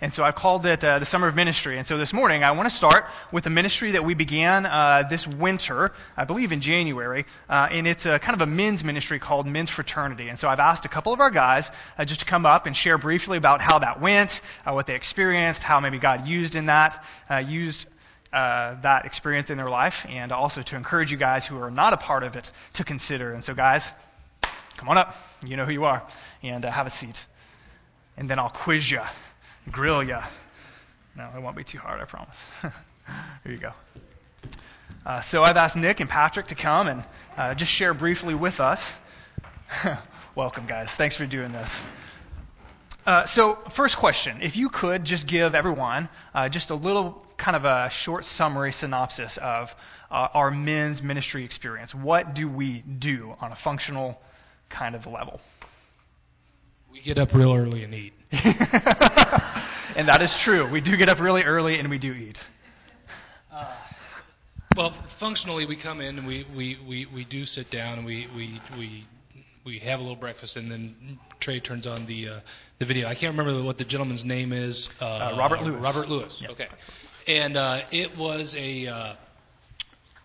And so I've called it uh, the Summer of Ministry. And so this morning I want to start with a ministry that we began uh, this winter, I believe in January, uh, and it's a, kind of a men's ministry called Men's Fraternity. And so I've asked a couple of our guys uh, just to come up and share briefly about how that went, uh, what they experienced, how maybe God used in that, uh, used uh, that experience in their life, and also to encourage you guys who are not a part of it to consider. And so, guys, come on up. You know who you are, and uh, have a seat. And then I'll quiz you, grill you. No, it won't be too hard, I promise. Here you go. Uh, so I've asked Nick and Patrick to come and uh, just share briefly with us. Welcome, guys. Thanks for doing this. Uh, so, first question. If you could just give everyone uh, just a little kind of a short summary synopsis of uh, our men's ministry experience. What do we do on a functional kind of level? We get up real early and eat. and that is true. We do get up really early and we do eat. Uh, well, functionally, we come in and we, we, we, we do sit down and we, we, we, we have a little breakfast and then Trey turns on the uh, the video. I can't remember what the gentleman's name is. Uh, uh Robert Lewis. Robert Lewis. Yep. Okay. And uh, it was a uh,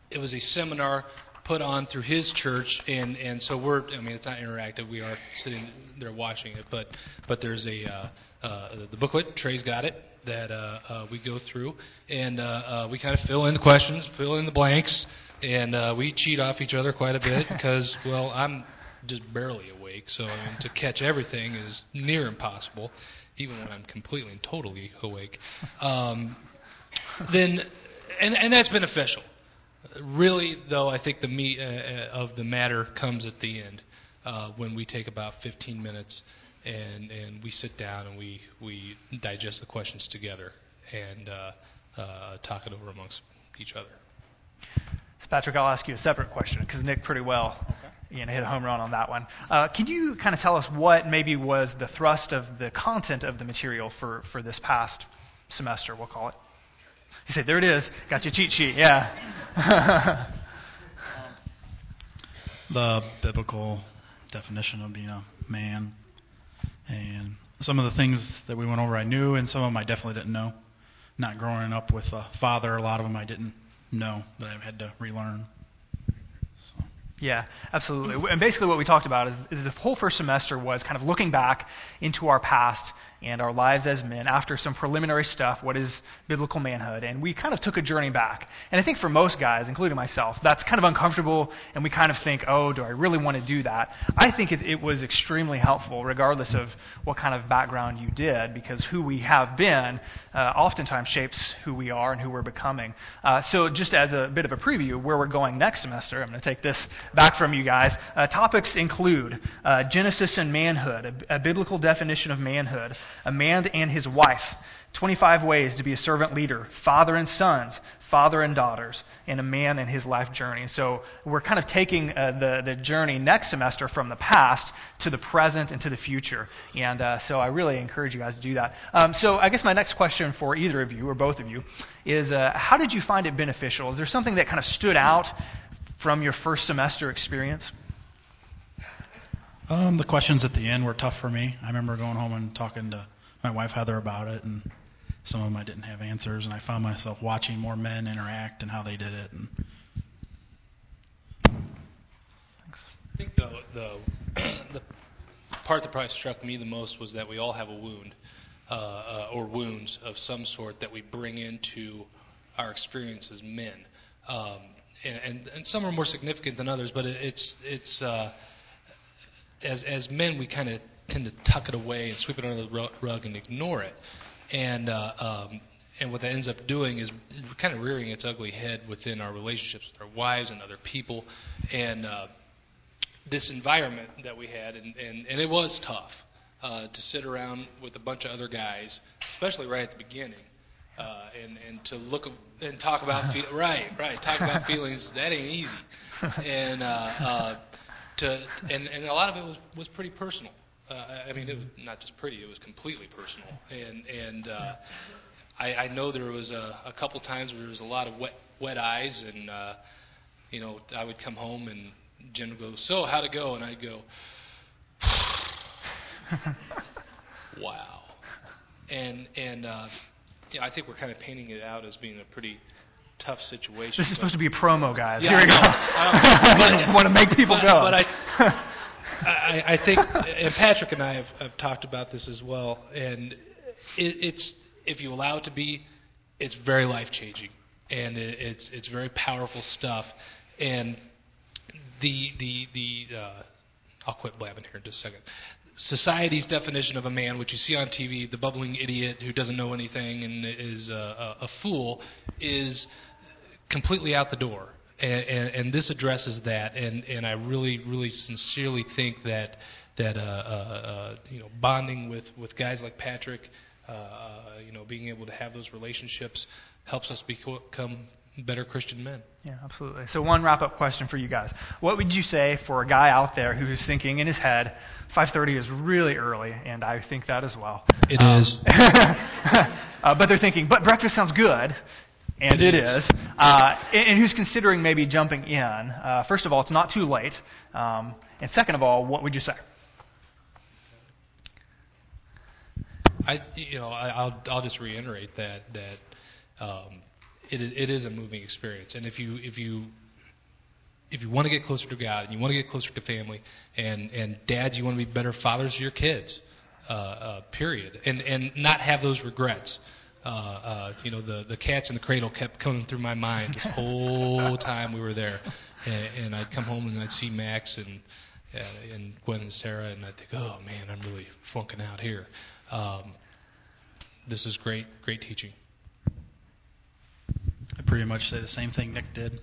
it was a seminar put on through his church, and and so we're I mean it's not interactive. We are sitting there watching it, but but there's a uh, uh, the booklet. Trey's got it that uh, uh, we go through, and uh, uh, we kind of fill in the questions, fill in the blanks, and uh, we cheat off each other quite a bit because well I'm just barely awake, so I mean, to catch everything is near impossible, even when I'm completely and totally awake. Um, then and and that's beneficial really, though, I think the meat uh, uh, of the matter comes at the end uh, when we take about 15 minutes and and we sit down and we we digest the questions together and uh, uh, talk it over amongst each other. So Patrick, I'll ask you a separate question because Nick pretty well okay. you know, hit a home run on that one. Uh, can you kind of tell us what maybe was the thrust of the content of the material for, for this past semester, we'll call it? You say, there it is. Got your cheat sheet. Yeah. the biblical definition of being a man. And some of the things that we went over I knew, and some of them I definitely didn't know. Not growing up with a father, a lot of them I didn't know that I had to relearn. Yeah, absolutely. And basically, what we talked about is, is, the whole first semester was kind of looking back into our past and our lives as men after some preliminary stuff. What is biblical manhood? And we kind of took a journey back. And I think for most guys, including myself, that's kind of uncomfortable, and we kind of think, oh, do I really want to do that? I think it, it was extremely helpful, regardless of what kind of background you did, because who we have been uh, oftentimes shapes who we are and who we're becoming. Uh, so, just as a bit of a preview, where we're going next semester, I'm going to take this back from you guys. Uh, topics include uh, Genesis and manhood, a, a biblical definition of manhood a man and his wife, 25 ways to be a servant leader, father and sons, father and daughters, and a man and his life journey. So we're kind of taking uh, the, the journey next semester from the past to the present and to the future. And uh, so I really encourage you guys to do that. Um, so I guess my next question for either of you or both of you is uh, how did you find it beneficial? Is there something that kind of stood out from your first semester experience? Um, the questions at the end were tough for me. I remember going home and talking to my wife Heather about it, and some of them I didn't have answers, and I found myself watching more men interact and how they did it. And I think the the the part that probably struck me the most was that we all have a wound, uh, uh, or wounds of some sort that we bring into our experience as men, um, and, and, and some are more significant than others, but it's it's. Uh, as as men, we kind of tend to tuck it away and sweep it under the rug and ignore it. And uh, um, and what that ends up doing is kind of rearing its ugly head within our relationships with our wives and other people. And uh, this environment that we had, and, and, and it was tough uh, to sit around with a bunch of other guys, especially right at the beginning. Uh, and and to look and talk about fe- right right talk about feelings that ain't easy and uh, uh, to and, and a lot of it was was pretty personal. Uh, I mean, it was not just pretty; it was completely personal. And and uh, I, I know there was a, a couple times where there was a lot of wet wet eyes, and uh, you know, I would come home and Jen would go, "So how'd it go?" And I'd go, "Wow." and and uh, yeah, I think we're kind of painting it out as being a pretty tough situation. This is supposed to be a promo, guys. Yeah, Here we go. I want to make people but, go. But I, I, I think, and Patrick and I have, have talked about this as well, and it, it's if you allow it to be, it's very life changing, and it, it's it's very powerful stuff, and the the the uh, I'll quit blabbing here in just a second. Society's definition of a man, which you see on TV, the bubbling idiot who doesn't know anything and is a, a, a fool, is completely out the door. And, and, and, this addresses that, and, and I really, really sincerely think that that uh, uh, uh, you know bonding with, with guys like Patrick, uh, uh, you know, being able to have those relationships helps us become better Christian men. Yeah, absolutely. So one wrap-up question for you guys: What would you say for a guy out there who's thinking in his head, 5:30 is really early, and I think that as well. It um, is. uh, but they're thinking, but breakfast sounds good. And it, is. Uh, and, and, who's considering maybe jumping in? Uh, first of all, it's not too late. Um, and second of all, what would you say? I, you know, I, will I'll just reiterate that that um, it, it is a moving experience, and if you if you if you want to get closer to God and you want to get closer to family, and and dads, you want to be better fathers to your kids, uh, uh, period, and and not have those regrets. Uh, uh, you know, the the cats in the cradle kept coming through my mind this whole time we were there, and, and I'd come home and I'd see Max and uh, and Gwen and Sarah, and I'd think, oh man, I'm really flunking out here. Um, this is great, great teaching. I pretty much say the same thing Nick did.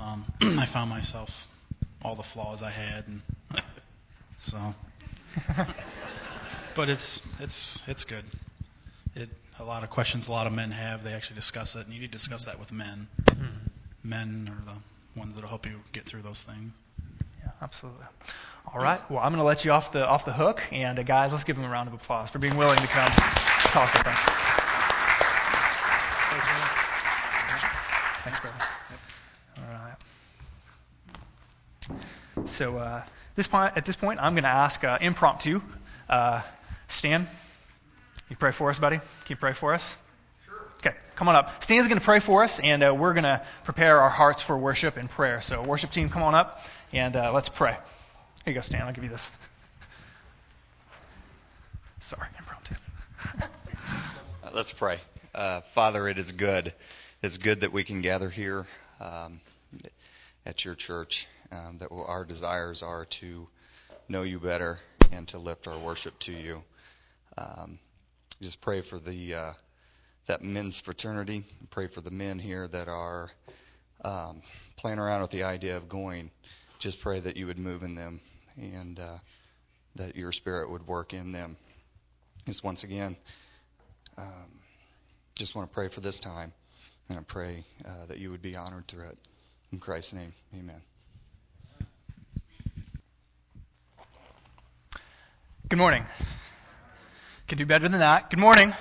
Um, I found myself all the flaws I had, and so. but it's it's it's good. It a lot of questions a lot of men have. They actually discuss it, and you need to discuss that with men. Mm-hmm. Men are the ones that'll help you get through those things. Yeah, absolutely. All right. Well, I'm going to let you off the off the hook, and uh, guys, let's give them a round of applause for being willing to come talk with us. Thanks, brother. All right. So uh, this point, at this point, I'm going to ask uh, impromptu. Uh, Stan, you pray for us, buddy. Can you pray for us? Sure. Okay, come on up. Stan's going to pray for us, and uh, we're going to prepare our hearts for worship and prayer. So, worship team, come on up, and uh, let's pray. Here you go, Stan. I'll give you this. Sorry, impromptu. Let's pray. Uh, Father, it is good. It's good that we can gather here um, at your church. Um, that our desires are to know you better and to lift our worship to you. Um, just pray for the uh, that men's fraternity. Pray for the men here that are um, playing around with the idea of going. Just pray that you would move in them and uh, that your spirit would work in them. Just once again, um, just want to pray for this time, and I pray uh, that you would be honored through it. In Christ's name, amen. Good morning. Can do better than that. Good morning.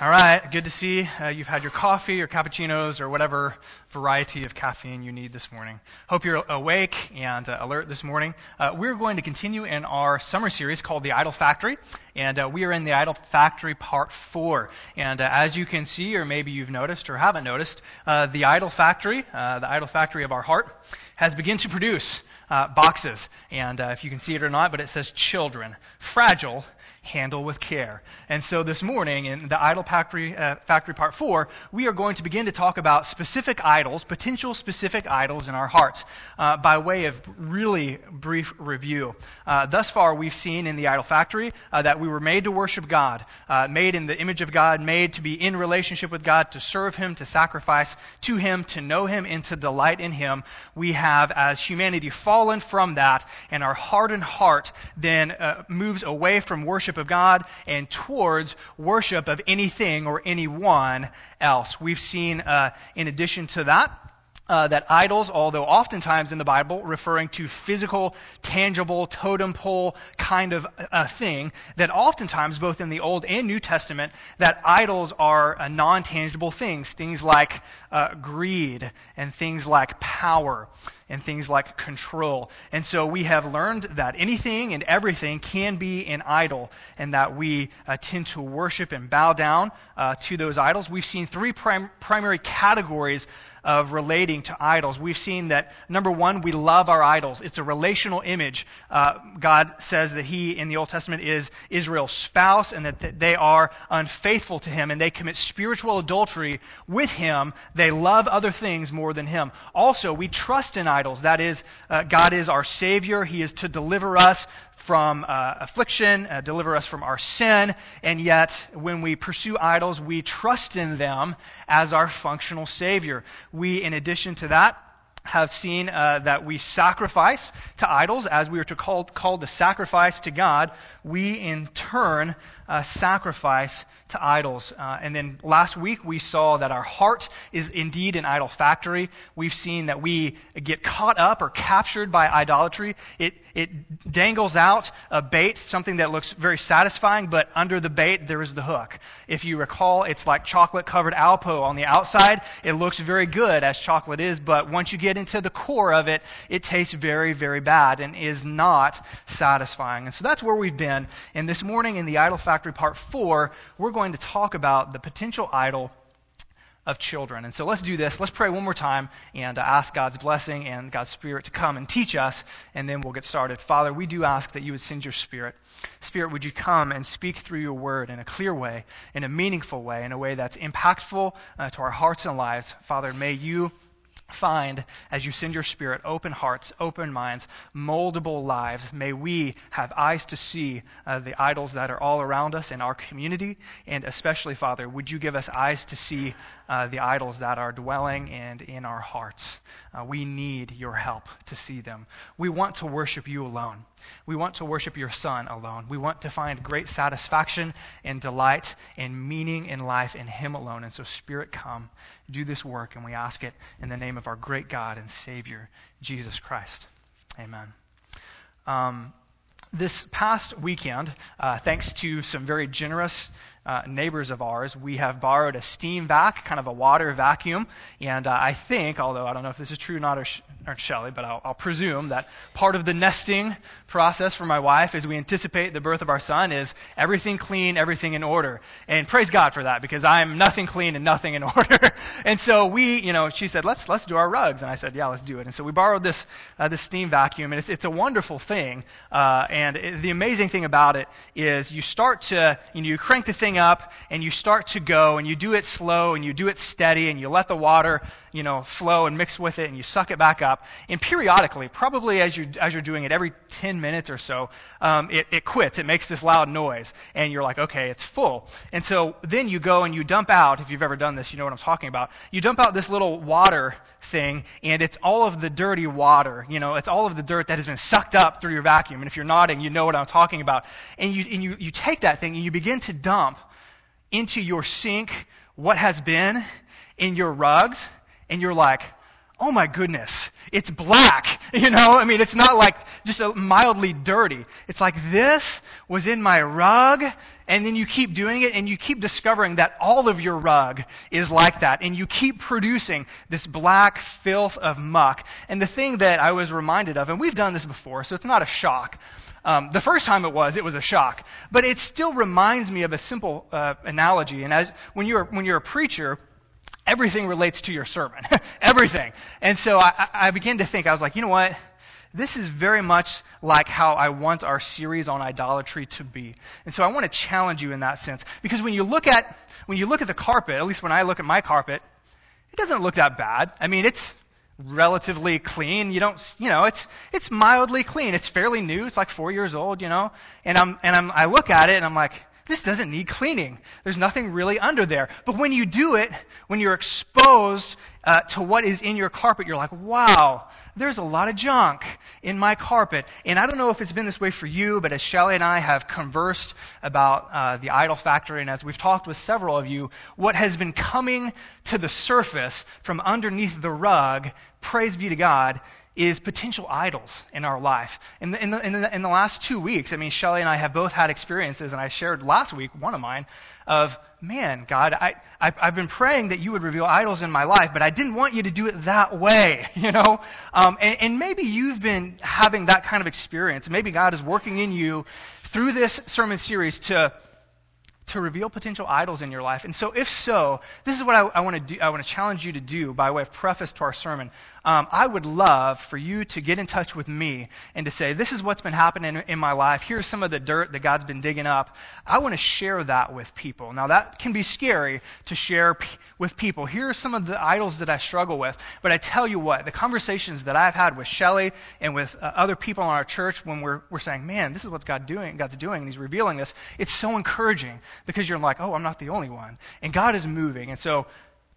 All right, good to see uh, you've had your coffee or cappuccinos or whatever variety of caffeine you need this morning. Hope you're awake and uh, alert this morning. Uh, we're going to continue in our summer series called The Idol Factory, and uh, we are in the Idol Factory Part 4. And uh, as you can see, or maybe you've noticed or haven't noticed, uh, the Idol Factory, the Idol Factory of our heart, has begun to produce boxes. And if you can see it or not, but it says children, fragile handle with care. And so this morning in the Idol Factory, uh, Factory Part 4, we are going to begin to talk about specific idols, potential specific idols in our hearts, uh, by way of really brief review. Uh, thus far, we've seen in the Idol Factory uh, that we were made to worship God, uh, made in the image of God, made to be in relationship with God, to serve Him, to sacrifice to Him, to know Him, and to delight in Him. We have, as humanity, fallen from that, and our hardened heart then uh, moves away from worship of God and towards worship of anything or anyone else. We've seen, uh, in addition to that, uh, that idols, although oftentimes in the Bible referring to physical, tangible, totem pole kind of a thing, that oftentimes, both in the Old and New Testament, that idols are uh, non tangible things, things like uh, greed and things like power. And things like control. And so we have learned that anything and everything can be an idol, and that we uh, tend to worship and bow down uh, to those idols. We've seen three prim- primary categories of relating to idols. We've seen that, number one, we love our idols. It's a relational image. Uh, God says that He, in the Old Testament, is Israel's spouse and that, that they are unfaithful to Him and they commit spiritual adultery with Him. They love other things more than Him. Also, we trust in idols. That is, uh, God is our Savior. He is to deliver us from uh, affliction, uh, deliver us from our sin, and yet when we pursue idols, we trust in them as our functional Savior. We, in addition to that, have seen uh, that we sacrifice to idols as we are to call, called to sacrifice to God. We in turn uh, sacrifice to idols. Uh, and then last week we saw that our heart is indeed an idol factory. We've seen that we get caught up or captured by idolatry. It, it dangles out a bait, something that looks very satisfying, but under the bait there is the hook. If you recall, it's like chocolate covered Alpo on the outside. It looks very good as chocolate is, but once you get into the core of it, it tastes very, very bad and is not satisfying. And so that's where we've been. And this morning in the idol factory, Factory Part 4, we're going to talk about the potential idol of children. And so let's do this. Let's pray one more time and uh, ask God's blessing and God's Spirit to come and teach us, and then we'll get started. Father, we do ask that you would send your Spirit. Spirit, would you come and speak through your word in a clear way, in a meaningful way, in a way that's impactful uh, to our hearts and lives? Father, may you find as you send your spirit open hearts, open minds, moldable lives. May we have eyes to see uh, the idols that are all around us in our community. And especially, Father, would you give us eyes to see uh, the idols that are dwelling and in our hearts? Uh, we need your help to see them. We want to worship you alone. We want to worship your Son alone. We want to find great satisfaction and delight and meaning in life in Him alone. And so, Spirit, come, do this work, and we ask it in the name of our great God and Savior, Jesus Christ. Amen. Um, this past weekend, uh, thanks to some very generous uh, neighbors of ours, we have borrowed a steam vac, kind of a water vacuum. And uh, I think, although I don't know if this is true or not, or, sh- or Shelley, but I'll, I'll, presume that part of the nesting process for my wife as we anticipate the birth of our son is everything clean, everything in order. And praise God for that because I'm nothing clean and nothing in order. and so we, you know, she said, let's, let's do our rugs. And I said, yeah, let's do it. And so we borrowed this, uh, this steam vacuum and it's, it's a wonderful thing. Uh, and it, the amazing thing about it is you start to, you know, you crank the thing up and you start to go and you do it slow and you do it steady and you let the water, you know, flow and mix with it and you suck it back up. And periodically, probably as you as you're doing it every 10 minutes or so, um, it, it quits. It makes this loud noise and you're like, okay, it's full. And so then you go and you dump out. If you've ever done this, you know what I'm talking about. You dump out this little water thing and it's all of the dirty water. You know, it's all of the dirt that has been sucked up through your vacuum. And if you're nodding, you know what I'm talking about. And you and you you take that thing and you begin to dump into your sink what has been in your rugs, and you're like, oh my goodness, it's black. You know, I mean, it's not like just a mildly dirty. It's like this was in my rug, and then you keep doing it, and you keep discovering that all of your rug is like that, and you keep producing this black filth of muck. And the thing that I was reminded of, and we've done this before, so it's not a shock, um, the first time it was, it was a shock. But it still reminds me of a simple uh, analogy. And as when you're when you're a preacher, everything relates to your sermon, everything. And so I, I began to think. I was like, you know what? This is very much like how I want our series on idolatry to be. And so I want to challenge you in that sense. Because when you look at when you look at the carpet, at least when I look at my carpet, it doesn't look that bad. I mean, it's relatively clean. You don't, you know, it's it's mildly clean. It's fairly new. It's like four years old, you know. And I'm and I'm I look at it and I'm like, this doesn't need cleaning. There's nothing really under there. But when you do it, when you're exposed uh, to what is in your carpet, you're like, wow, there's a lot of junk in my carpet. And I don't know if it's been this way for you, but as Shelley and I have conversed about uh, the idol factory, and as we've talked with several of you, what has been coming to the surface from underneath the rug, praise be to God, is potential idols in our life. In the, in, the, in, the, in the last two weeks, I mean, Shelly and I have both had experiences, and I shared last week one of mine of, man, God, I, I, have been praying that you would reveal idols in my life, but I didn't want you to do it that way, you know? Um, and, and maybe you've been having that kind of experience. Maybe God is working in you through this sermon series to to reveal potential idols in your life? And so, if so, this is what I, I want to do. I want to challenge you to do by way of preface to our sermon. Um, I would love for you to get in touch with me and to say, "This is what's been happening in, my life. Here's some of the dirt that God's been digging up." I want to share that with people. Now, that can be scary to share p- with people. Here are some of the idols that I struggle with. But I tell you what, the conversations that I've had with Shelly and with uh, other people in our church when we're we're saying, "Man, this is what God doing. God's doing, and He's revealing this." It's so encouraging because you're like, oh, I'm not the only one. And God is moving. And so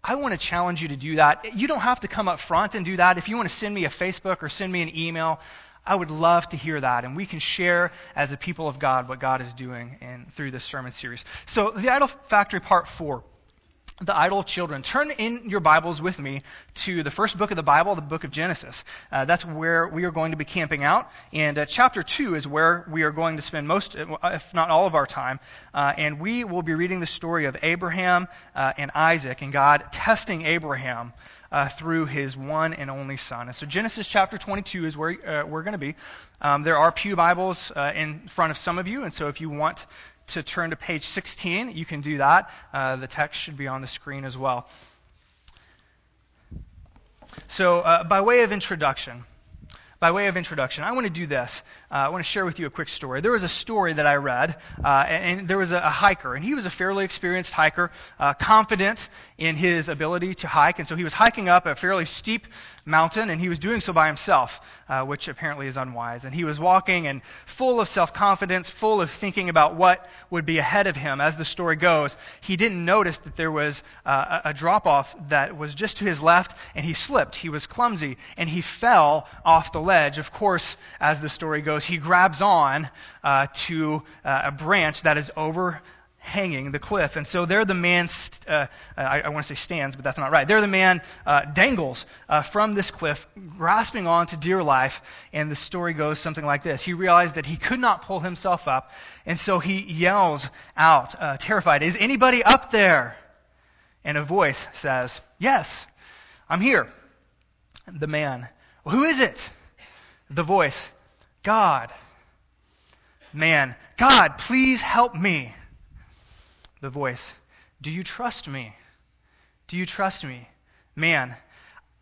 I want to challenge you to do that. You don't have to come up front and do that. If you want to send me a Facebook or send me an email, I would love to hear that. And we can share as a people of God what God is doing in, through this sermon series. So, the Idol Factory Part 4 the idol of children. Turn in your Bibles with me to the first book of the Bible, the book of Genesis. Uh, that's where we are going to be camping out. And uh, chapter 2 is where we are going to spend most, if not all of our time. Uh, and we will be reading the story of Abraham uh, and Isaac and God testing Abraham uh, through his one and only son. And so Genesis chapter 22 is where uh, we're going to be. Um, there are Pew Bibles in front of some of you. And so if you want to turn to page 16, you can do that. Uh, the text should be on the screen as well. So, uh, by way of introduction, by way of introduction, I want to do this. Uh, I want to share with you a quick story. There was a story that I read, uh, and, and, there was a, a, hiker, and he was a fairly experienced hiker, uh, confident in his ability to hike, and so he was hiking up a fairly steep mountain, and he was doing so by himself, uh, which apparently is unwise. And he was walking and full of self confidence, full of thinking about what would be ahead of him. As the story goes, he didn't notice that there was uh, a, a drop off that was just to his left, and he slipped. He was clumsy, and he fell off the ledge. Of course, as the story goes, he grabs on uh, to uh, a branch that is overhanging the cliff. And so there the man, st- uh, I, I want to say stands, but that's not right. There the man uh, dangles uh, from this cliff, grasping on to dear life. And the story goes something like this. He realized that he could not pull himself up, and so he yells out, uh, terrified, Is anybody up there? And a voice says, Yes, I'm here. The man, well, Who is it? The voice, God. Man, God, please help me the voice, Do you trust me? Do you trust me? Man,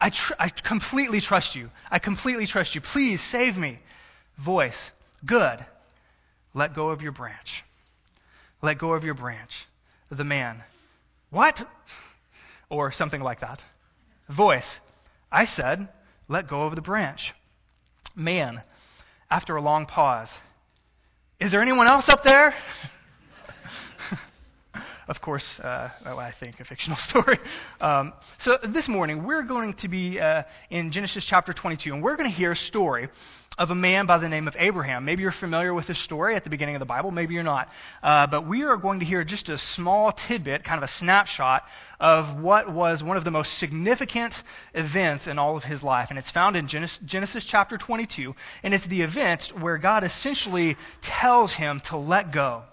I, tr- I completely trust you. I completely trust you. Please save me. Voice, Good. Let go of your branch. Let go of your branch. The man, What? Or something like that. Voice, I said, Let go of the branch. Man, after a long pause, Is there anyone else up there? of course, uh, I think a fictional story. Um, so this morning, we're going to be uh, in Genesis chapter 22, and we're going to hear a story of a man by the name of Abraham. Maybe you're familiar with this story at the beginning of the Bible, maybe you're not. Uh, but we are going to hear just a small tidbit, kind of a snapshot of what was one of the most significant events in all of his life. And it's found in Genesis, Genesis chapter 22, and it's the event where God essentially tells him to let go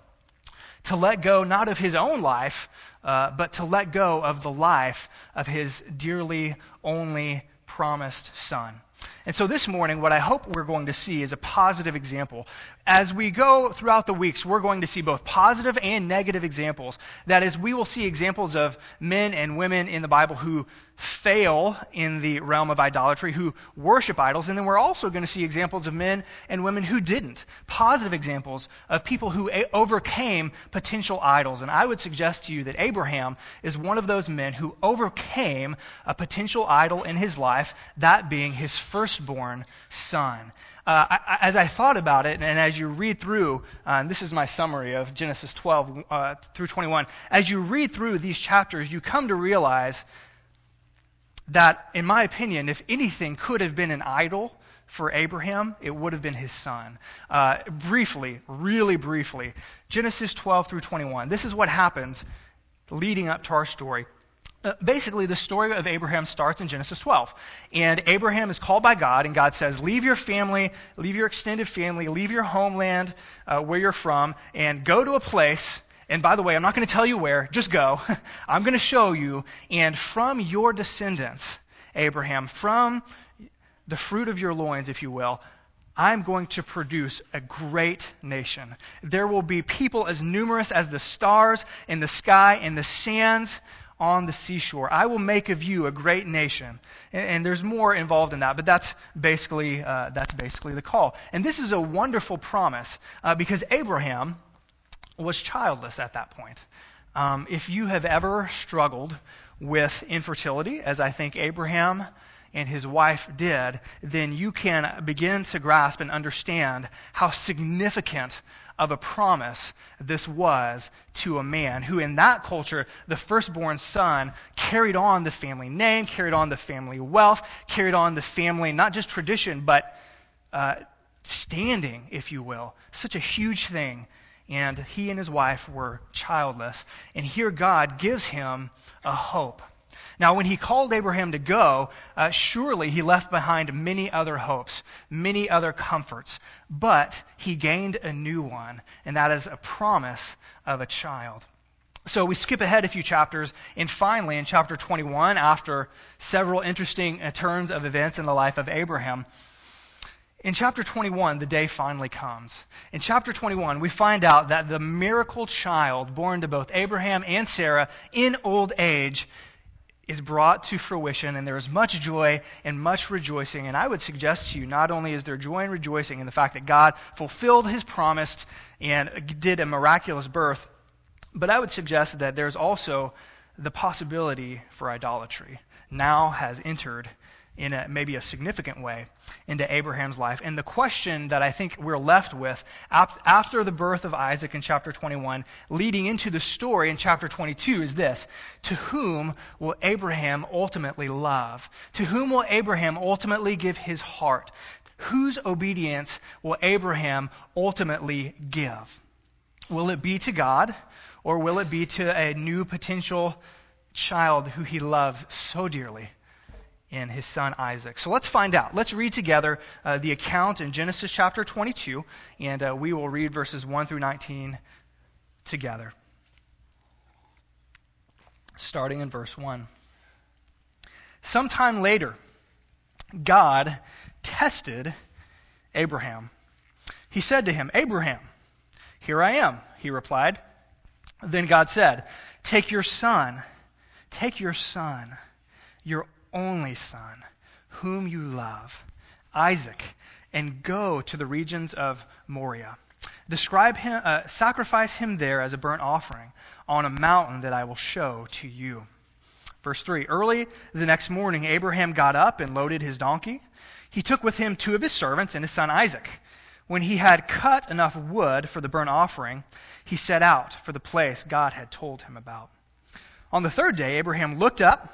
to let go not of his own life, uh, but to let go of the life of his dearly only promised son. And so this morning, what I hope we're going to see is a positive example. As we go throughout the weeks, we're going to see both positive and negative examples. That is, we will see examples of men and women in the Bible who fail in the realm of idolatry, who worship idols, and then we're also going to see examples of men and women who didn't. Positive examples of people who a- overcame potential idols. And I would suggest to you that Abraham is one of those men who overcame a potential idol in his life, that being his firstborn son. Uh, I, as I thought about it, and as you read through, uh, this is my summary of Genesis 12 uh, through 21, as you read through these chapters, you come to realize that, in my opinion, if anything could have been an idol for Abraham, it would have been his son. Uh, briefly, really briefly, Genesis 12 through 21. This is what happens leading up to our story. Uh, basically, the story of Abraham starts in Genesis 12. And Abraham is called by God, and God says, Leave your family, leave your extended family, leave your homeland uh, where you're from, and go to a place. And by the way, I'm not going to tell you where, just go. I'm going to show you. And from your descendants, Abraham, from the fruit of your loins, if you will, I'm going to produce a great nation. There will be people as numerous as the stars in the sky and the sands on the seashore. I will make of you a great nation. And, and there's more involved in that, but that's basically, uh, that's basically the call. And this is a wonderful promise uh, because Abraham was childless at that point. Um, if you have ever struggled with infertility, as I think Abraham and his wife did, then you can begin to grasp and understand how significant of a promise this was to a man who, in that culture, the firstborn son carried on the family name, carried on the family wealth, carried on the family, not just tradition, but uh, standing, if you will. Such a huge thing. And he and his wife were childless. And here God gives him a hope now, when he called Abraham to go, uh, surely he left behind many other hopes, many other comforts, but he gained a new one, and that is a promise of a child. So we skip ahead a few chapters, and finally, in chapter 21, after several interesting uh, turns of events in the life of Abraham, in chapter 21, the day finally comes. In chapter 21, we find out that the miracle child born to both Abraham and Sarah in old age is brought to fruition, and there is much joy and much rejoicing. And I would suggest to you, not only is there joy and rejoicing in the fact that God fulfilled his promise and did a miraculous birth, but I would suggest that there's also the possibility for idolatry now has entered in a, maybe a significant way into Abraham's life. And the question that I think we're left with after the birth of Isaac in chapter 21, leading into the story in chapter 22, is this To whom will Abraham ultimately love? To whom will Abraham ultimately give his heart? Whose obedience will Abraham ultimately give? Will it be to God, or will it be to a new potential child who he loves so dearly? In his son Isaac. So let's find out. Let's read together uh, the account in Genesis chapter 22, and uh, we will read verses 1 through 19 together. Starting in verse 1. Sometime later, God tested Abraham. He said to him, Abraham, here I am, he replied. Then God said, Take your son, take your son, your only son, whom you love, Isaac, and go to the regions of Moriah. Describe him, uh, sacrifice him there as a burnt offering on a mountain that I will show to you. Verse 3 Early the next morning, Abraham got up and loaded his donkey. He took with him two of his servants and his son Isaac. When he had cut enough wood for the burnt offering, he set out for the place God had told him about. On the third day, Abraham looked up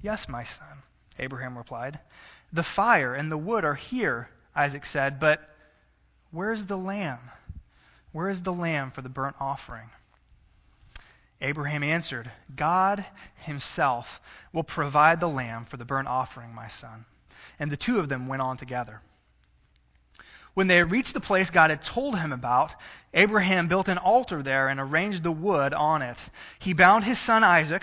Yes, my son, Abraham replied. The fire and the wood are here, Isaac said, but where is the lamb? Where is the lamb for the burnt offering? Abraham answered, God himself will provide the lamb for the burnt offering, my son. And the two of them went on together. When they reached the place God had told him about, Abraham built an altar there and arranged the wood on it. He bound his son Isaac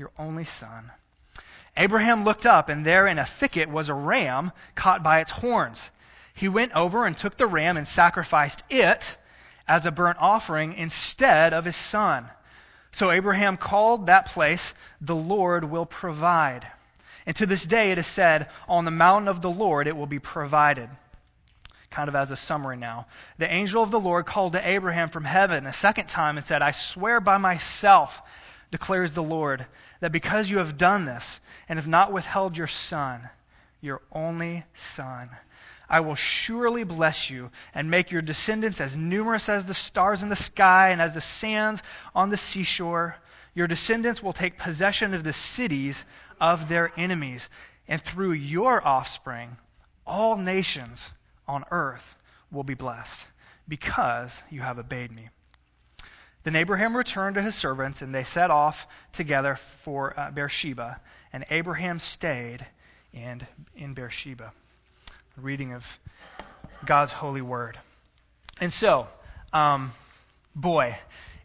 your only son. Abraham looked up, and there in a thicket was a ram caught by its horns. He went over and took the ram and sacrificed it as a burnt offering instead of his son. So Abraham called that place, The Lord will provide. And to this day it is said, On the mountain of the Lord it will be provided. Kind of as a summary now. The angel of the Lord called to Abraham from heaven a second time and said, I swear by myself, declares the Lord, that because you have done this and have not withheld your son, your only son, I will surely bless you and make your descendants as numerous as the stars in the sky and as the sands on the seashore. Your descendants will take possession of the cities of their enemies, and through your offspring, all nations on earth will be blessed, because you have obeyed me. Then Abraham returned to his servants, and they set off together for uh, Beersheba, and Abraham stayed in, in Beersheba reading of God's holy word. And so, um, boy,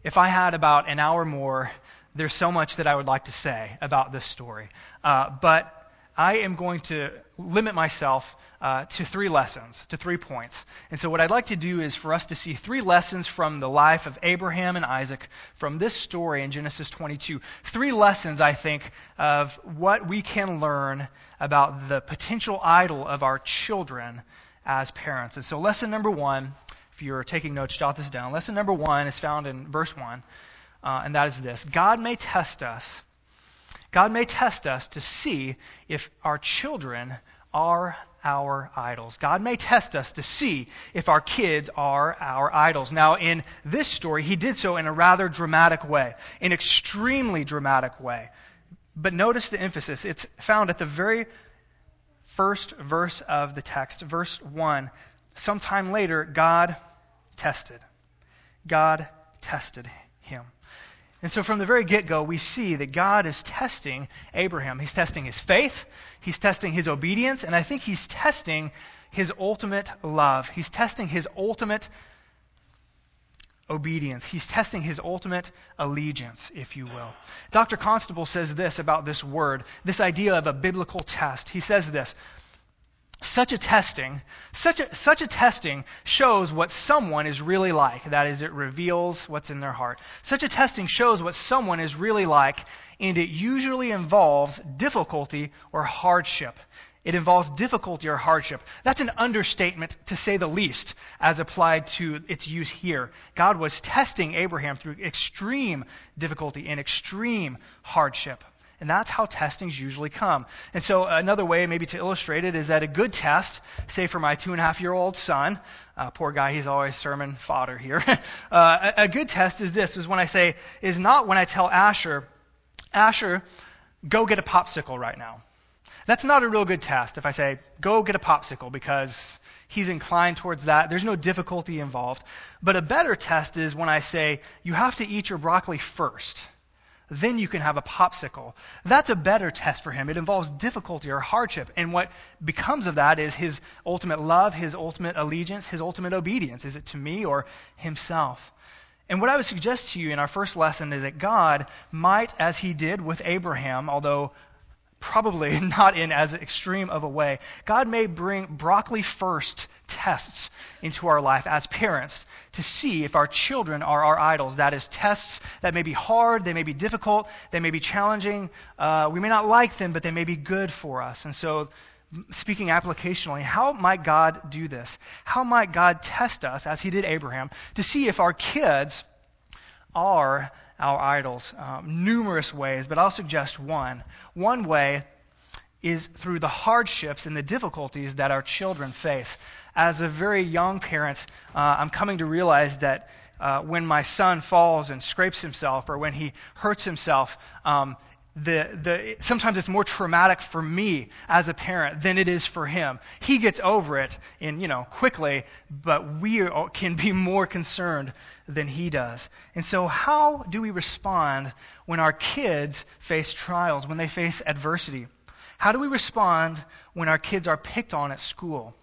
if I had about an hour more, there's so much that I would like to say about this story. Uh, but I am going to limit myself uh, to three lessons, to three points. And so, what I'd like to do is for us to see three lessons from the life of Abraham and Isaac from this story in Genesis 22. Three lessons, I think, of what we can learn about the potential idol of our children as parents. And so, lesson number one, if you're taking notes, jot this down. Lesson number one is found in verse 1, uh, and that is this God may test us. God may test us to see if our children are our idols. God may test us to see if our kids are our idols. Now, in this story, he did so in a rather dramatic way, an extremely dramatic way. But notice the emphasis. It's found at the very first verse of the text, verse 1. Sometime later, God tested. God tested him. And so from the very get go, we see that God is testing Abraham. He's testing his faith, he's testing his obedience, and I think he's testing his ultimate love. He's testing his ultimate obedience. He's testing his ultimate allegiance, if you will. Dr. Constable says this about this word, this idea of a biblical test. He says this such a testing, such a, such a testing shows what someone is really like. That is, it reveals what's in their heart. Such a testing shows what someone is really like, and it usually involves difficulty or hardship. It involves difficulty or hardship. That's an understatement, to say the least, as applied to its use here. God was testing Abraham through extreme difficulty and extreme hardship. And that's how testings usually come. And so, another way, maybe to illustrate it, is that a good test, say for my two and a half year old son, uh, poor guy, he's always sermon fodder here. uh, a, a, good test is this: is when I say, is not when I tell Asher, Asher, go get a popsicle right now. That's not a real good test. If I say, go get a popsicle, because he's inclined towards that. There's no difficulty involved. But a better test is when I say, you have to eat your broccoli first then you can have a popsicle. That's a better test for him. It involves difficulty or hardship. And what becomes of that is his ultimate love, his ultimate allegiance, his ultimate obedience. Is it to me or himself? And what I would suggest to you in our first lesson is that God might, as he did with Abraham, although probably not in as extreme of a way. God may bring broccoli first tests into our life as parents to see if our children are our idols. That is, tests that may be hard, they may be difficult, they may be challenging. Uh, we may not like them, but they may be good for us. And so, speaking applicationally, how might God do this? How might God test us, as He did Abraham, to see if our kids are our idols um, numerous ways, but I'll suggest one. One way is through the hardships and the difficulties that our children face. As a very young parent, uh, I'm coming to realize that uh, when my son falls and scrapes himself or when he hurts himself, um, the, the, sometimes it's more traumatic for me as a parent than it is for him. He gets over it in, you know, quickly, but we can be more concerned than he does. And so how do we respond when our kids face trials, when they face adversity? How do we respond when our kids are picked on at school?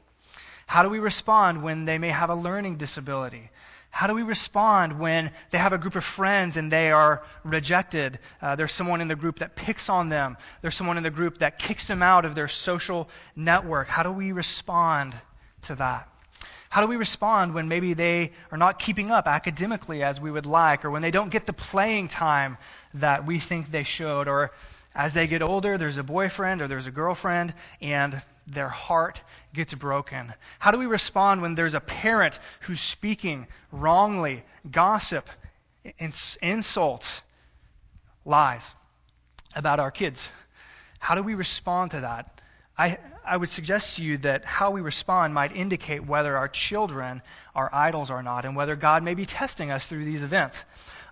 How do we respond when they may have a learning disability? How do we respond when they have a group of friends and they are rejected? Uh, there's someone in the group that picks on them. There's someone in the group that kicks them out of their social network. How do we respond to that? How do we respond when maybe they are not keeping up academically as we would like, or when they don't get the playing time that we think they should, or as they get older, there's a boyfriend or there's a girlfriend, and their heart gets broken? How do we respond when there's a parent who's speaking wrongly, gossip, insults, lies about our kids? How do we respond to that? I, I would suggest to you that how we respond might indicate whether our children are idols or not, and whether God may be testing us through these events.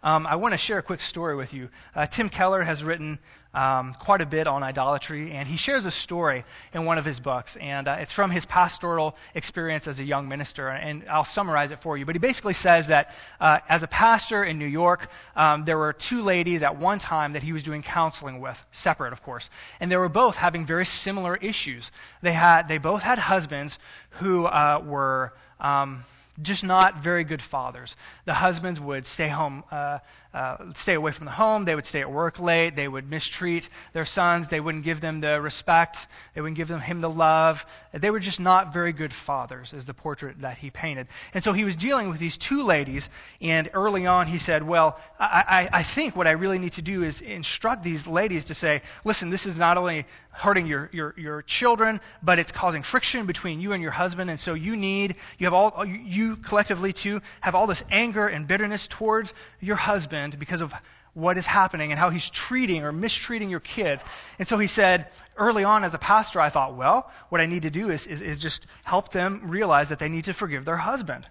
Um, I want to share a quick story with you. Uh, Tim Keller has written um, quite a bit on idolatry, and he shares a story in one of his books, and uh, it's from his pastoral experience as a young minister, and I'll summarize it for you. But he basically says that uh, as a pastor in New York, um, there were two ladies at one time that he was doing counseling with, separate, of course, and they were both having very similar issues. They had, they both had husbands who uh, were um, just not very good fathers. The husbands would stay home, uh, uh, stay away from the home. They would stay at work late. They would mistreat their sons. They wouldn't give them the respect. They wouldn't give them him the love. They were just not very good fathers, is the portrait that he painted. And so he was dealing with these two ladies. And early on, he said, "Well, I, I, I think what I really need to do is instruct these ladies to say, listen, this is not only hurting your your, your children, but it's causing friction between you and your husband. And so you need you have all you collectively too have all this anger and bitterness towards your husband." Because of what is happening and how he's treating or mistreating your kids. And so he said, early on as a pastor, I thought, well, what I need to do is, is, is just help them realize that they need to forgive their husband.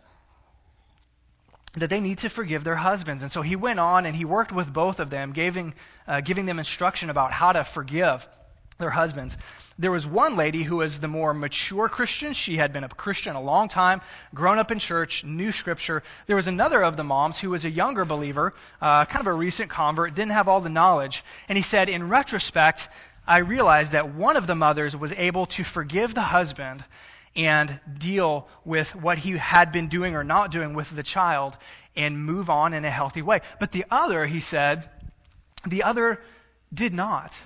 That they need to forgive their husbands. And so he went on and he worked with both of them, giving, uh, giving them instruction about how to forgive their husbands. There was one lady who was the more mature Christian. She had been a Christian a long time, grown up in church, knew Scripture. There was another of the moms who was a younger believer, uh, kind of a recent convert, didn't have all the knowledge. And he said, in retrospect, I realized that one of the mothers was able to forgive the husband and deal with what he had been doing or not doing with the child and move on in a healthy way. But the other, he said, the other did not.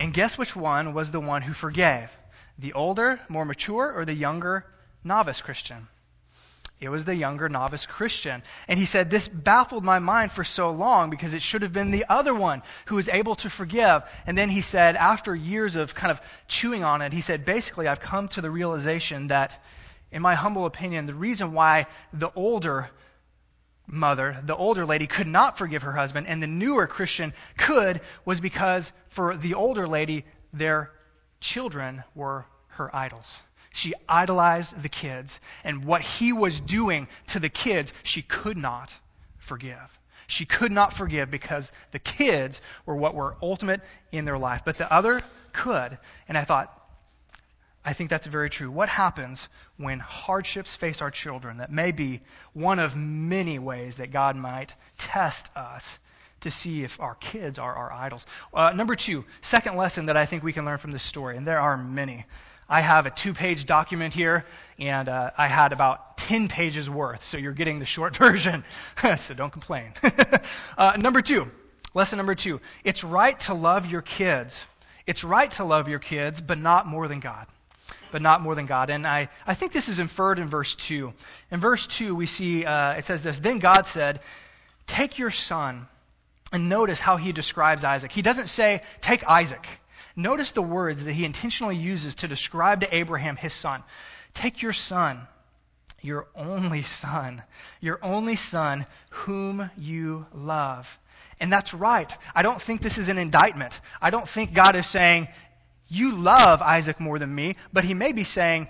And guess which one was the one who forgave? The older, more mature, or the younger novice Christian? It was the younger novice Christian. And he said, This baffled my mind for so long because it should have been the other one who was able to forgive. And then he said, after years of kind of chewing on it, he said, Basically, I've come to the realization that, in my humble opinion, the reason why the older mother, the older lady, could not forgive her husband, and the newer Christian could, was because for the older lady, their children were her idols. She idolized the kids, and what he was doing to the kids, she could not forgive. She could not forgive because the kids were what were ultimate in their life, but the other could. And I thought, I think that's very true. What happens when hardships face our children? That may be one of many ways that God might test us to see if our kids are our idols. Uh, number two, second lesson that I think we can learn from this story, and there are many. I have a two page document here, and uh, I had about 10 pages worth, so you're getting the short version, so don't complain. uh, number two, lesson number two it's right to love your kids. It's right to love your kids, but not more than God but not more than God. And I, I think this is inferred in verse 2. In verse 2, we see uh, it says this Then God said, Take your son. And notice how he describes Isaac. He doesn't say, Take Isaac. Notice the words that he intentionally uses to describe to Abraham his son. Take your son, your only son, your only son, whom you love. And that's right. I don't think this is an indictment. I don't think God is saying, you love Isaac more than me, but he may be saying,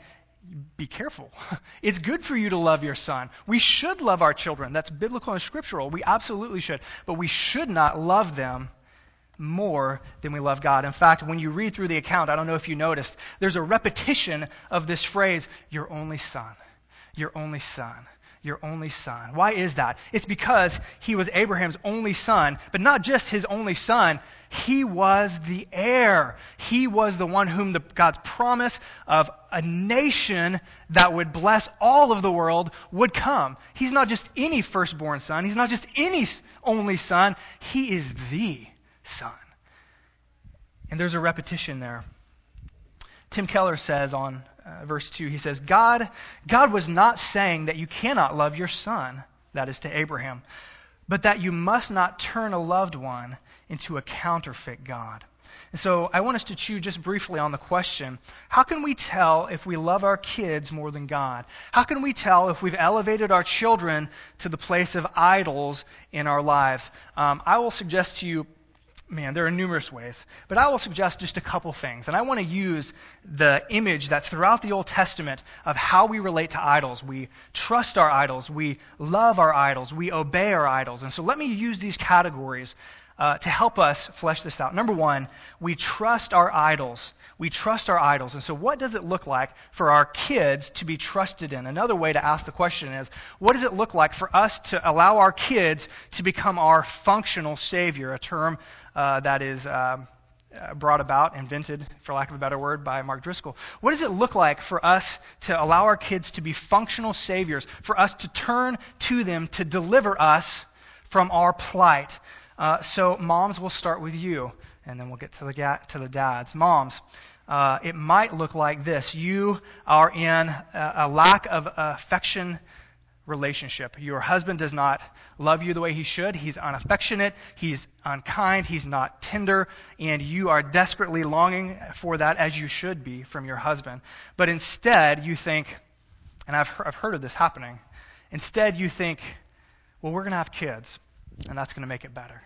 be careful. It's good for you to love your son. We should love our children. That's biblical and scriptural. We absolutely should. But we should not love them more than we love God. In fact, when you read through the account, I don't know if you noticed, there's a repetition of this phrase, your only son, your only son, your only son. Why is that? It's because he was Abraham's only son, but not just his only son, he was the heir. He was the one whom the, God's promise of a nation that would bless all of the world would come. He's not just any firstborn son, he's not just any only son, he is the son. And there's a repetition there. Tim Keller says on uh, verse 2, he says, God, God was not saying that you cannot love your son, that is to Abraham, but that you must not turn a loved one into a counterfeit God. And so I want us to chew just briefly on the question how can we tell if we love our kids more than God? How can we tell if we've elevated our children to the place of idols in our lives? Um, I will suggest to you man, there are numerous ways. But I will suggest just a couple things. And I want to use the image that's throughout the Old Testament of how we relate to idols. We trust our idols, we love our idols, we obey our idols. And so let me use these categories uh, to help us flesh this out. Number one, we trust our idols. We trust our idols. And so, what does it look like for our kids to be trusted in? Another way to ask the question is what does it look like for us to allow our kids to become our functional Savior? A term uh, that is. Um, uh, brought about, invented, for lack of a better word, by Mark Driscoll. What does it look like for us to allow our kids to be functional saviors, for us to turn to them to deliver us from our plight? Uh, so, moms, we'll start with you, and then we'll get to the, ga- to the dads. Moms, uh, it might look like this. You are in a, a lack of affection relationship. Your husband does not love you the way he should. He's unaffectionate. He's unkind. He's not tender. And you are desperately longing for that as you should be from your husband. But instead, you think, and I've, I've heard of this happening, instead, you think, well, we're going to have kids, and that's going to make it better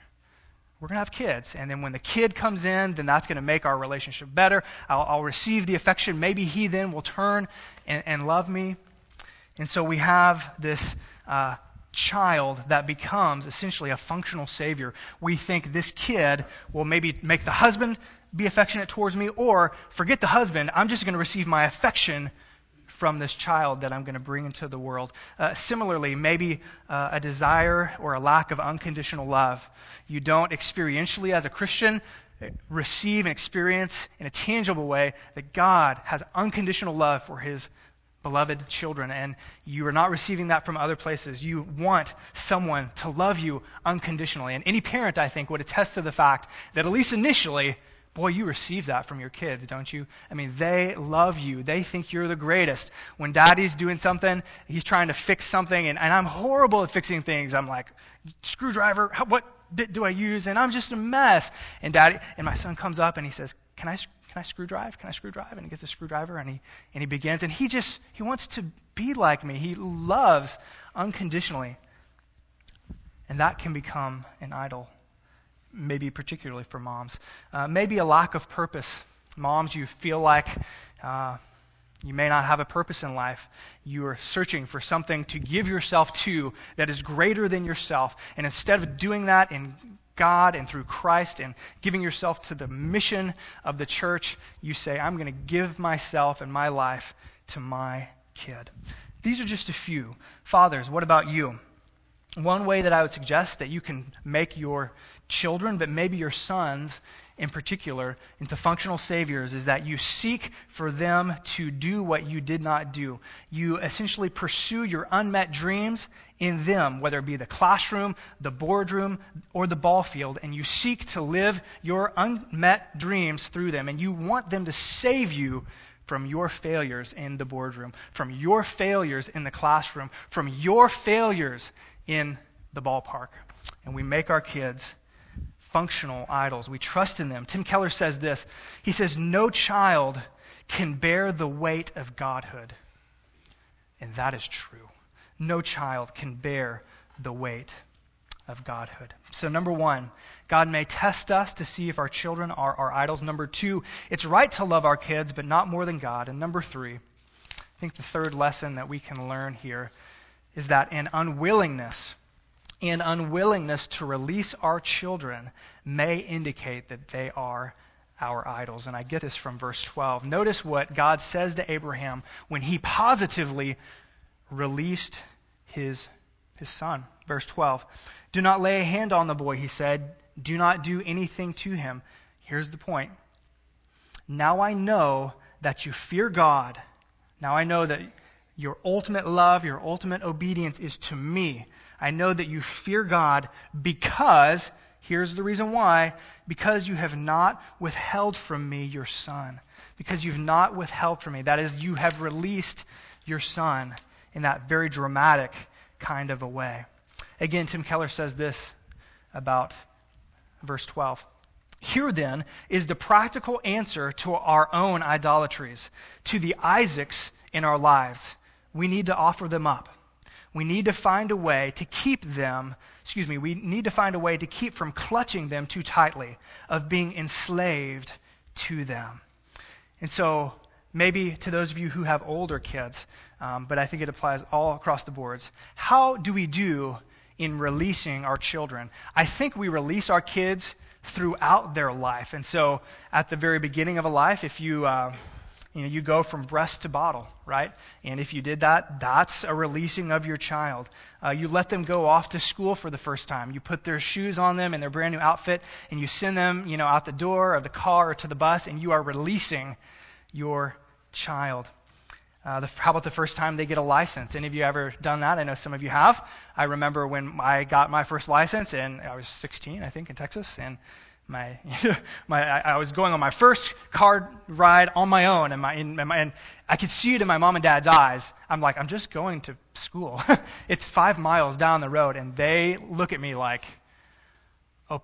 we're going to have kids. And then when the kid comes in, then that's going to make our relationship better. I'll, I'll, receive the affection. Maybe he then will turn and, and love me. And so we have this uh, child that becomes essentially a functional savior. We think this kid will maybe make the husband be affectionate towards me, or forget the husband, I'm just going to receive my affection from this child that I'm going to bring into the world. Uh, similarly, maybe uh, a desire or a lack of unconditional love. You don't experientially, as a Christian, receive and experience in a tangible way that God has unconditional love for his beloved children, and you are not receiving that from other places. You want someone to love you unconditionally. And any parent, I think, would attest to the fact that, at least initially, Boy, you receive that from your kids, don't you? I mean, they love you. They think you're the greatest. When daddy's doing something, he's trying to fix something, and, and I'm horrible at fixing things. I'm like, screwdriver, how, what do I use? And I'm just a mess. And daddy, and my son comes up and he says, Can I, can I screw drive? Can I screw drive? And he gets a screwdriver and he, and he begins. And he just, he wants to be like me. He loves unconditionally. And that can become an idol maybe particularly for moms. Uh, maybe a lack of purpose. Moms, you feel like uh, you may not have a purpose in life. You are searching for something to give yourself to that is greater than yourself. And instead of doing that in God and through Christ and giving yourself to the mission of the church, you say, I'm going to give myself and my life to my kid. These are just a few. Fathers, what about you? One way that I would suggest that you can make your children, but maybe your sons in particular, into functional saviors is that you seek for them to do what you did not do. You essentially pursue your unmet dreams in them, whether it be the classroom, the boardroom, or the ball field, and you seek to live your unmet dreams through them. And you want them to save you from your failures in the boardroom, from your failures in the classroom, from your failures in the ballpark. And we make our kids functional idols. We trust in them. Tim Keller says this He says, No child can bear the weight of godhood. And that is true. No child can bear the weight of godhood. So, number one, God may test us to see if our children are our idols. Number two, it's right to love our kids, but not more than God. And number three, I think the third lesson that we can learn here is that an unwillingness and unwillingness to release our children may indicate that they are our idols. And I get this from verse 12. Notice what God says to Abraham when he positively released his, his son. Verse 12. Do not lay a hand on the boy, he said. Do not do anything to him. Here's the point. Now I know that you fear God. Now I know that your ultimate love, your ultimate obedience is to me. I know that you fear God because, here's the reason why, because you have not withheld from me your son. Because you've not withheld from me. That is, you have released your son in that very dramatic kind of a way. Again, Tim Keller says this about verse 12. Here then is the practical answer to our own idolatries, to the Isaacs in our lives. We need to offer them up. We need to find a way to keep them, excuse me, we need to find a way to keep from clutching them too tightly, of being enslaved to them. And so, maybe to those of you who have older kids, um, but I think it applies all across the boards. How do we do in releasing our children? I think we release our kids throughout their life. And so, at the very beginning of a life, if you uh, you know, you go from breast to bottle, right? And if you did that, that's a releasing of your child. Uh, you let them go off to school for the first time. You put their shoes on them and their brand new outfit, and you send them, you know, out the door of the car or to the bus, and you are releasing your child. Uh, the, how about the first time they get a license? Any of you ever done that? I know some of you have. I remember when I got my first license, and I was 16, I think, in Texas, and my, my, I was going on my first car ride on my own, and, my, and, my, and I could see it in my mom and dad's eyes. I'm like, I'm just going to school. it's five miles down the road, and they look at me like, oh,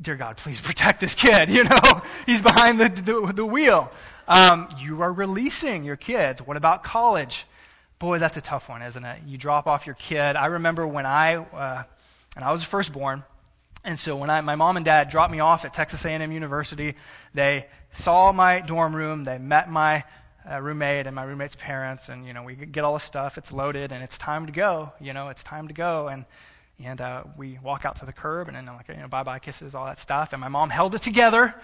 dear God, please protect this kid. You know, he's behind the, the, the wheel. Um, you are releasing your kids. What about college? Boy, that's a tough one, isn't it? You drop off your kid. I remember when I, uh, and I was firstborn, and so when I, my mom and dad dropped me off at Texas A&M University, they saw my dorm room, they met my uh, roommate and my roommate's parents, and you know we get all the stuff, it's loaded, and it's time to go. You know, it's time to go, and and uh, we walk out to the curb, and then like you know bye bye kisses, all that stuff, and my mom held it together,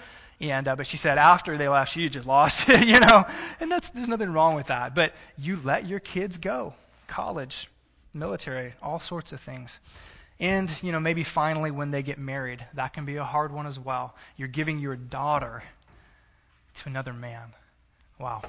and uh, but she said after they left, she just lost it, you know, and that's there's nothing wrong with that, but you let your kids go, college, military, all sorts of things. And, you know, maybe finally when they get married, that can be a hard one as well. You're giving your daughter to another man. Wow.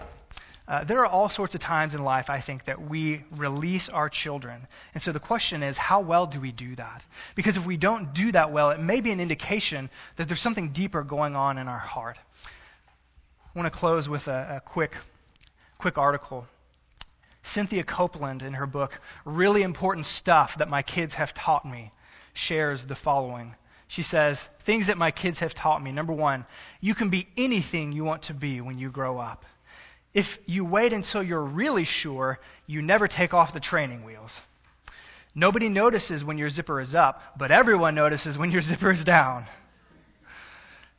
Uh, there are all sorts of times in life, I think, that we release our children. And so the question is, how well do we do that? Because if we don't do that well, it may be an indication that there's something deeper going on in our heart. I want to close with a, a quick, quick article Cynthia Copeland, in her book, Really Important Stuff That My Kids Have Taught Me, shares the following. She says, Things that my kids have taught me. Number one, you can be anything you want to be when you grow up. If you wait until you're really sure, you never take off the training wheels. Nobody notices when your zipper is up, but everyone notices when your zipper is down.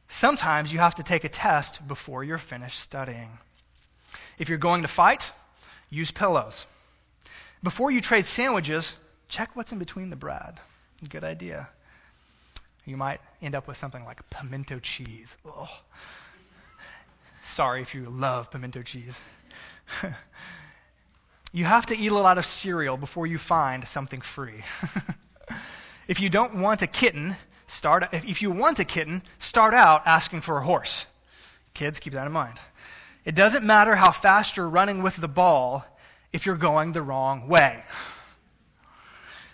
Sometimes you have to take a test before you're finished studying. If you're going to fight, use pillows. Before you trade sandwiches, check what's in between the bread. Good idea. You might end up with something like pimento cheese. Ugh. Sorry if you love pimento cheese. you have to eat a lot of cereal before you find something free. if you don't want a kitten, start if you want a kitten, start out asking for a horse. Kids, keep that in mind. It doesn't matter how fast you're running with the ball if you're going the wrong way.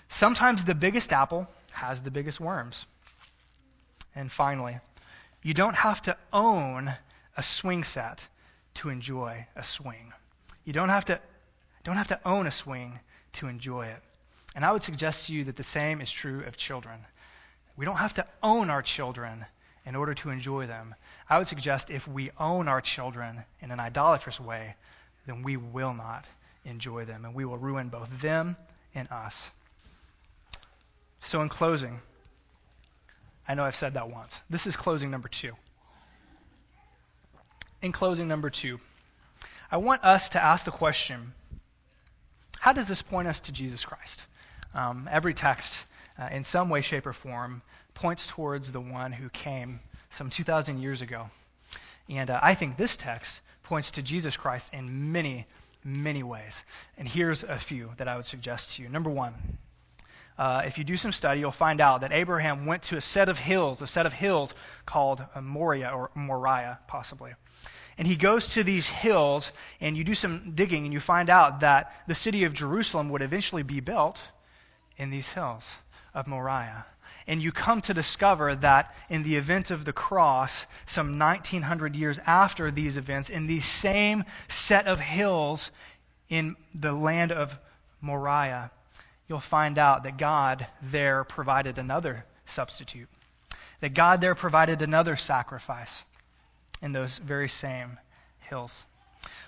Sometimes the biggest apple has the biggest worms. And finally, you don't have to own a swing set to enjoy a swing. You don't have to don't have to own a swing to enjoy it. And I would suggest to you that the same is true of children. We don't have to own our children in order to enjoy them. I would suggest if we own our children in an idolatrous way, then we will not enjoy them, and we will ruin both them and us. So, in closing, I know I've said that once. This is closing number two. In closing number two, I want us to ask the question how does this point us to Jesus Christ? Um, every text, uh, in some way, shape, or form, points towards the one who came some 2,000 years ago. And uh, I think this text points to Jesus Christ in many, many ways. And here's a few that I would suggest to you. Number one, uh, if you do some study, you'll find out that Abraham went to a set of hills, a set of hills called Moriah or Moriah, possibly. And he goes to these hills, and you do some digging, and you find out that the city of Jerusalem would eventually be built in these hills of Moriah. And you come to discover that in the event of the cross, some 1900 years after these events, in the same set of hills in the land of Moriah, you'll find out that God there provided another substitute. That God there provided another sacrifice in those very same hills.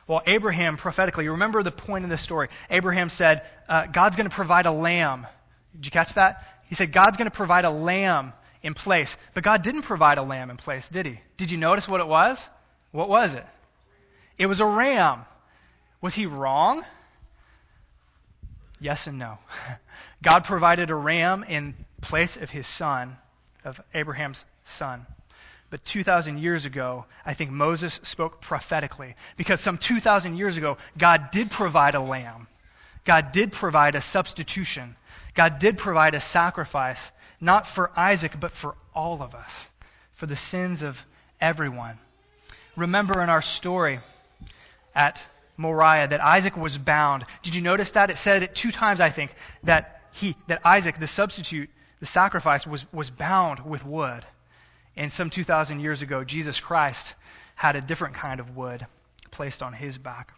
Well, Abraham prophetically, remember the point in the story. Abraham said, uh, God's going to provide a lamb. Did you catch that? He said, God's going to provide a lamb in place. But God didn't provide a lamb in place, did he? Did you notice what it was? What was it? It was a ram. Was he wrong? Yes and no. God provided a ram in place of his son, of Abraham's son. But 2,000 years ago, I think Moses spoke prophetically. Because some 2,000 years ago, God did provide a lamb. God did provide a substitution. God did provide a sacrifice, not for Isaac, but for all of us, for the sins of everyone. Remember in our story at Moriah that Isaac was bound. Did you notice that? It said it two times, I think, that he, that Isaac, the substitute, the sacrifice, was, was bound with wood. And some 2,000 years ago, Jesus Christ had a different kind of wood placed on his back.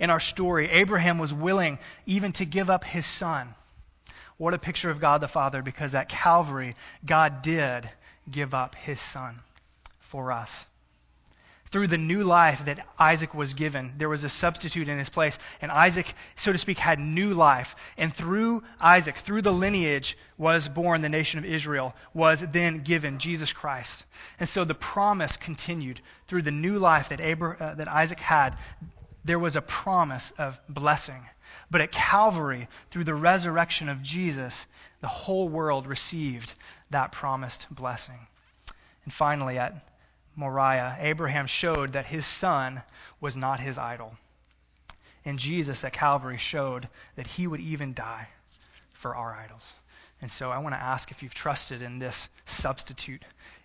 In our story, Abraham was willing even to give up his son. What a picture of God the Father, because at Calvary, God did give up his son for us through the new life that Isaac was given, there was a substitute in his place. And Isaac, so to speak, had new life. And through Isaac, through the lineage, was born the nation of Israel, was then given Jesus Christ. And so the promise continued through the new life that, Abraham, uh, that Isaac had. There was a promise of blessing. But at Calvary, through the resurrection of Jesus, the whole world received that promised blessing. And finally, at Moriah, Abraham showed that his son was not his idol. And Jesus at Calvary showed that he would even die for our idols. And so I want to ask if you've trusted in this substitute,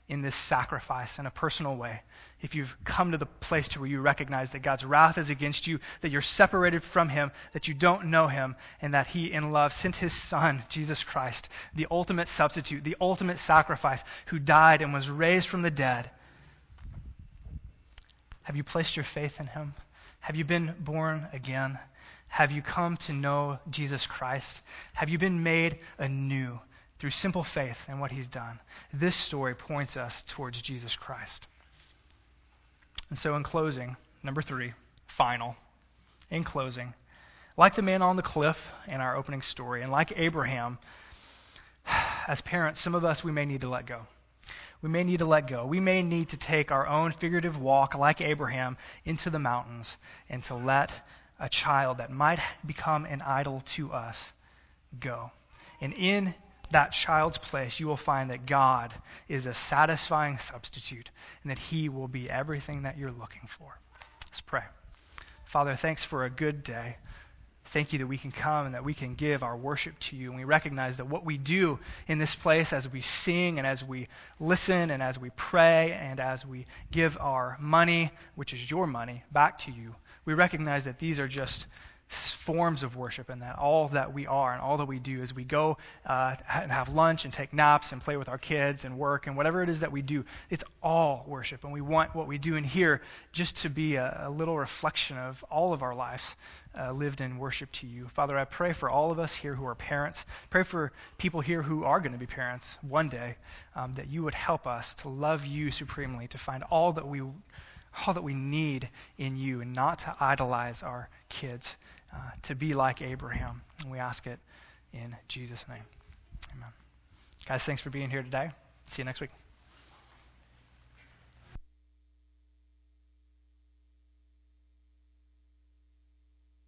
in this sacrifice in a personal way. If you've come to the place to where you recognize that God's wrath is against you, that you're separated from him, that you don't know him, and that he in love sent his son, Jesus Christ, the ultimate substitute, the ultimate sacrifice, who died and was raised from the dead have you placed your faith in him? Have you been born again? Have you come to know Jesus Christ? Have you been made anew through simple faith in what he's done? This story points us towards Jesus Christ. And so, in closing, number three, final, in closing, like the man on the cliff in our opening story, and like Abraham, as parents, some of us, we may need to let go we may need to let go. We may need to take our own figurative walk, like Abraham, into the mountains and to let a child that might become an idol to us go. And in that child's place, you will find that God is a satisfying substitute and that He will be everything that you're looking for. Let's pray. Father, thanks for a good day. Thank you that we can come and that we can give our worship to you. And we recognize that what we do in this place as we sing and as we listen and as we pray and as we give our money, which is your money, back to you, we recognize that these are just forms of worship and that all that we are and all that we do is we go uh, and have lunch and take naps and play with our kids and work and whatever it is that we do. It's all worship and we want what we do in here just to be a, a little reflection of all of our lives uh, lived in worship to you. Father i pray for all of us here who are parents. Pray for people here who are going to be parents one day um, that you would help us to love you supremely to find all that we all that we need in you and not to idolize our kids uh, to be like Abraham. And we ask it in Jesus' name. Amen. Guys, thanks for being here today. See you next week.